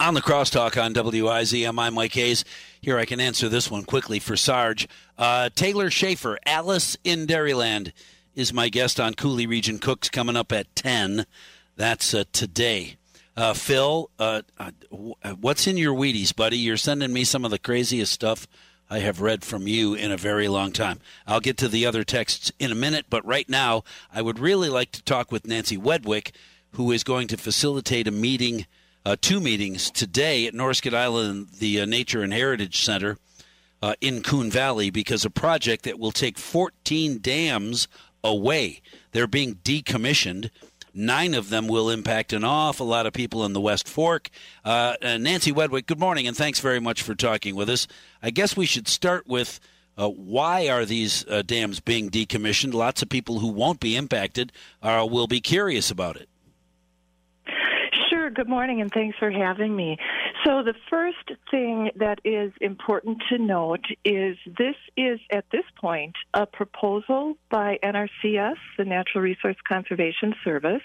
On the crosstalk on WIZM, I'm Mike Hayes. Here I can answer this one quickly for Sarge. Uh, Taylor Schaefer, Alice in Dairyland, is my guest on Coulee Region Cooks coming up at 10. That's uh, today. Uh, Phil, uh, uh, what's in your Wheaties, buddy? You're sending me some of the craziest stuff I have read from you in a very long time. I'll get to the other texts in a minute, but right now, I would really like to talk with Nancy Wedwick, who is going to facilitate a meeting – uh, two meetings today at Norskedalen, the uh, Nature and Heritage Center uh, in Coon Valley, because a project that will take 14 dams away. They're being decommissioned. Nine of them will impact an awful lot of people in the West Fork. Uh, uh, Nancy Wedwick, good morning, and thanks very much for talking with us. I guess we should start with uh, why are these uh, dams being decommissioned? Lots of people who won't be impacted uh, will be curious about it. Good morning, and thanks for having me. So, the first thing that is important to note is this is, at this point, a proposal by NRCS, the Natural Resource Conservation Service,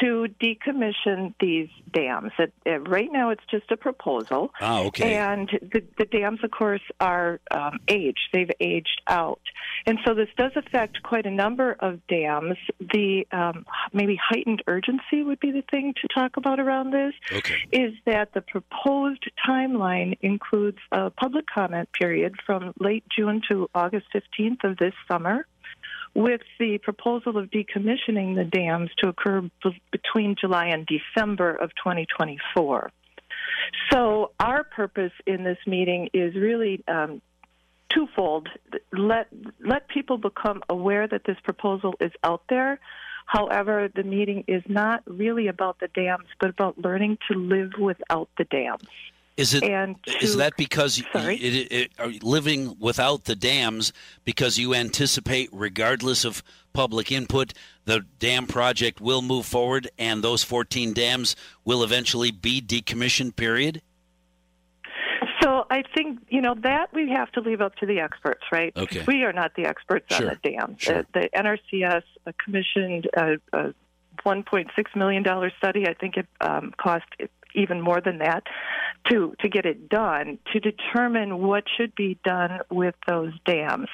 to decommission these dams. It, it, right now, it's just a proposal. Ah, okay. And the, the dams, of course, are um, aged. They've aged out, and so this does affect quite a number of dams. The um, maybe heightened urgency would be the thing to talk about around this. Okay. Is that the proposed timeline includes a public comment period from late June to August 15th of this summer with the proposal of decommissioning the dams to occur b- between July and December of 2024. So, our purpose in this meeting is really um, twofold. Let let people become aware that this proposal is out there. However, the meeting is not really about the dams, but about learning to live without the dams. Is it and to, is that because sorry? It, it, are living without the dams because you anticipate, regardless of public input, the dam project will move forward and those 14 dams will eventually be decommissioned? Period. So I think you know that we have to leave up to the experts, right? Okay. We are not the experts sure. on the dam. Sure. The, the NRCS commissioned a, a 1.6 million dollar study. I think it um, cost even more than that to to get it done to determine what should be done with those dams.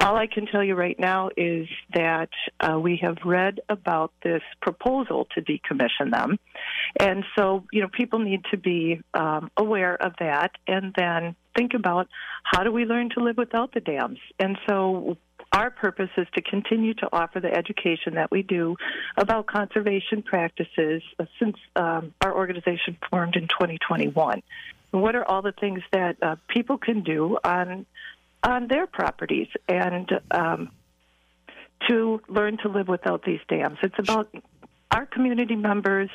All I can tell you right now is that uh, we have read about this proposal to decommission them, and so you know people need to be um, aware of that, and then think about how do we learn to live without the dams. And so our purpose is to continue to offer the education that we do about conservation practices uh, since um, our organization formed in 2021. what are all the things that uh, people can do on on their properties and um, to learn to live without these dams? It's about our community members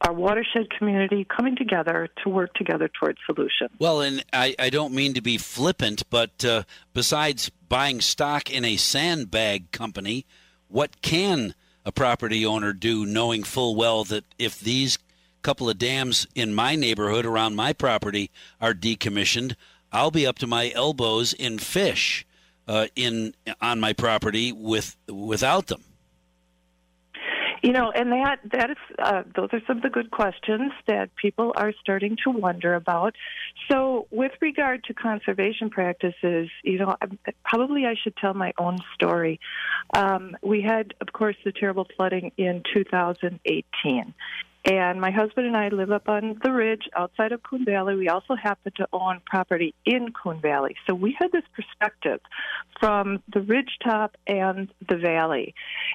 our watershed community coming together to work together towards solutions. Well, and I, I don't mean to be flippant, but uh, besides buying stock in a sandbag company, what can a property owner do knowing full well that if these couple of dams in my neighborhood around my property are decommissioned, I'll be up to my elbows in fish uh, in on my property with without them. You know, and that that is uh, those are some of the good questions that people are starting to wonder about. So, with regard to conservation practices, you know, probably I should tell my own story. Um, we had, of course, the terrible flooding in 2018, and my husband and I live up on the ridge outside of Coon Valley. We also happen to own property in Coon Valley. So we had this perspective from the ridge top and the valley.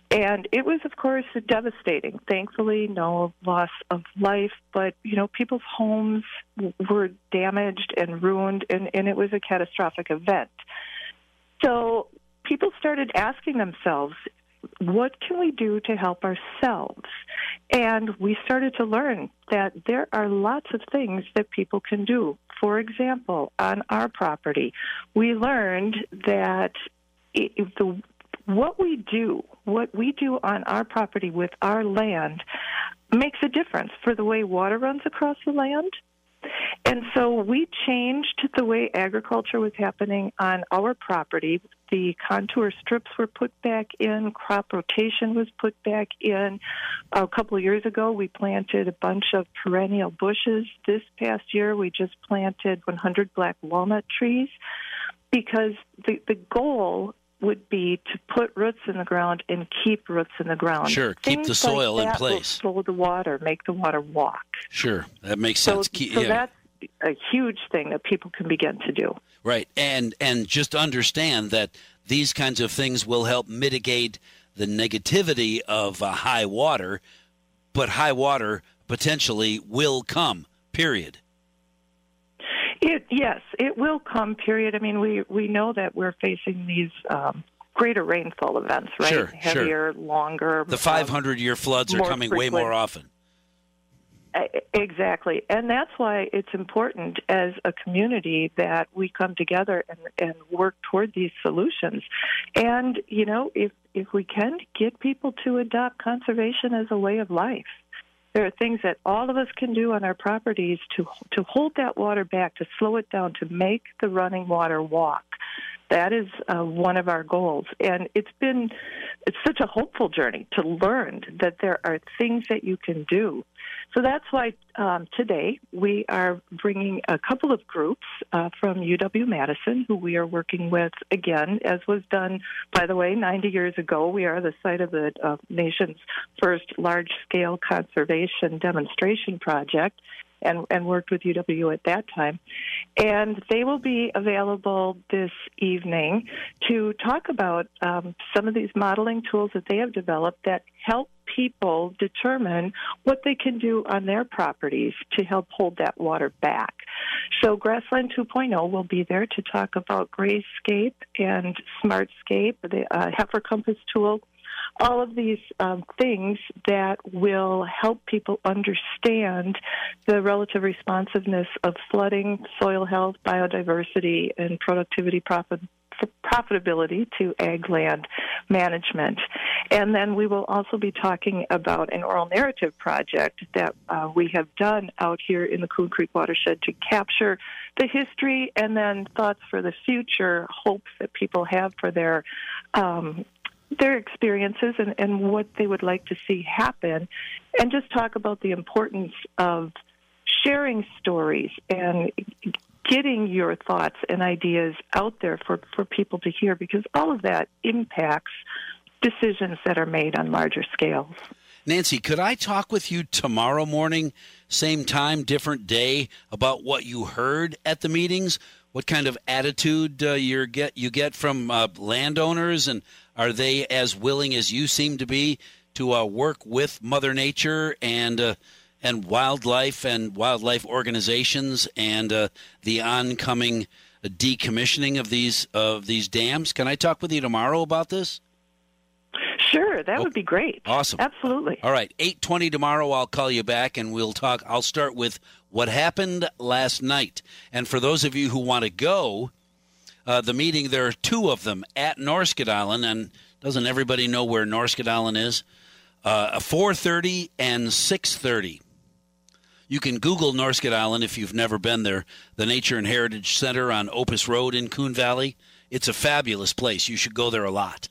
And it was, of course, devastating. Thankfully, no loss of life, but, you know, people's homes were damaged and ruined, and, and it was a catastrophic event. So people started asking themselves, what can we do to help ourselves? And we started to learn that there are lots of things that people can do. For example, on our property, we learned that if the what we do, what we do on our property with our land makes a difference for the way water runs across the land. And so we changed the way agriculture was happening on our property. The contour strips were put back in, crop rotation was put back in. A couple of years ago, we planted a bunch of perennial bushes. This past year, we just planted 100 black walnut trees because the, the goal would be to put roots in the ground and keep roots in the ground. Sure, keep the soil like in place. Will slow the water, make the water walk. Sure, that makes So, sense. Keep- so yeah. that's a huge thing that people can begin to do. Right, and and just understand that these kinds of things will help mitigate the negativity of uh, high water, but high water potentially will come. Period. It, yes, it will come. Period. I mean, we we know that we're facing these um, greater rainfall events, right? Sure, sure. Heavier, longer. The um, 500 year floods are coming way more often. Exactly. And that's why it's important as a community that we come together and, and work toward these solutions. And, you know, if, if we can get people to adopt conservation as a way of life, there are things that all of us can do on our properties to, to hold that water back, to slow it down, to make the running water walk. That is uh, one of our goals. And it's been, it's such a hopeful journey to learn that there are things that you can do. So that's why um, today we are bringing a couple of groups uh, from UW Madison who we are working with again, as was done, by the way, 90 years ago. We are the site of the uh, nation's first large scale conservation demonstration project. And, and worked with UW at that time. And they will be available this evening to talk about um, some of these modeling tools that they have developed that help people determine what they can do on their properties to help hold that water back. So Grassland 2.0 will be there to talk about GrazeScape and Smartscape, the uh, Heifer Compass tool, all of these um, things that will help people understand the relative responsiveness of flooding, soil health, biodiversity, and productivity profit profitability to ag land management. And then we will also be talking about an oral narrative project that uh, we have done out here in the Coon Creek watershed to capture the history and then thoughts for the future, hopes that people have for their um, their experiences and, and what they would like to see happen, and just talk about the importance of sharing stories and getting your thoughts and ideas out there for, for people to hear because all of that impacts decisions that are made on larger scales. Nancy, could I talk with you tomorrow morning, same time, different day, about what you heard at the meetings? What kind of attitude uh, you get you get from uh, landowners, and are they as willing as you seem to be to uh, work with Mother Nature and uh, and wildlife and wildlife organizations and uh, the oncoming decommissioning of these of these dams? Can I talk with you tomorrow about this? Sure, that would be great. Awesome. Absolutely. All right, 8:20 tomorrow I'll call you back and we'll talk I'll start with what happened last night. And for those of you who want to go, uh, the meeting there are two of them at Norskedalen and doesn't everybody know where Norskedalen is? Uh, 4:30 and 6:30. You can Google Norskedalen if you've never been there. The Nature and Heritage Center on Ophus Road in Coon Valley. It's a fabulous place. You should go there a lot.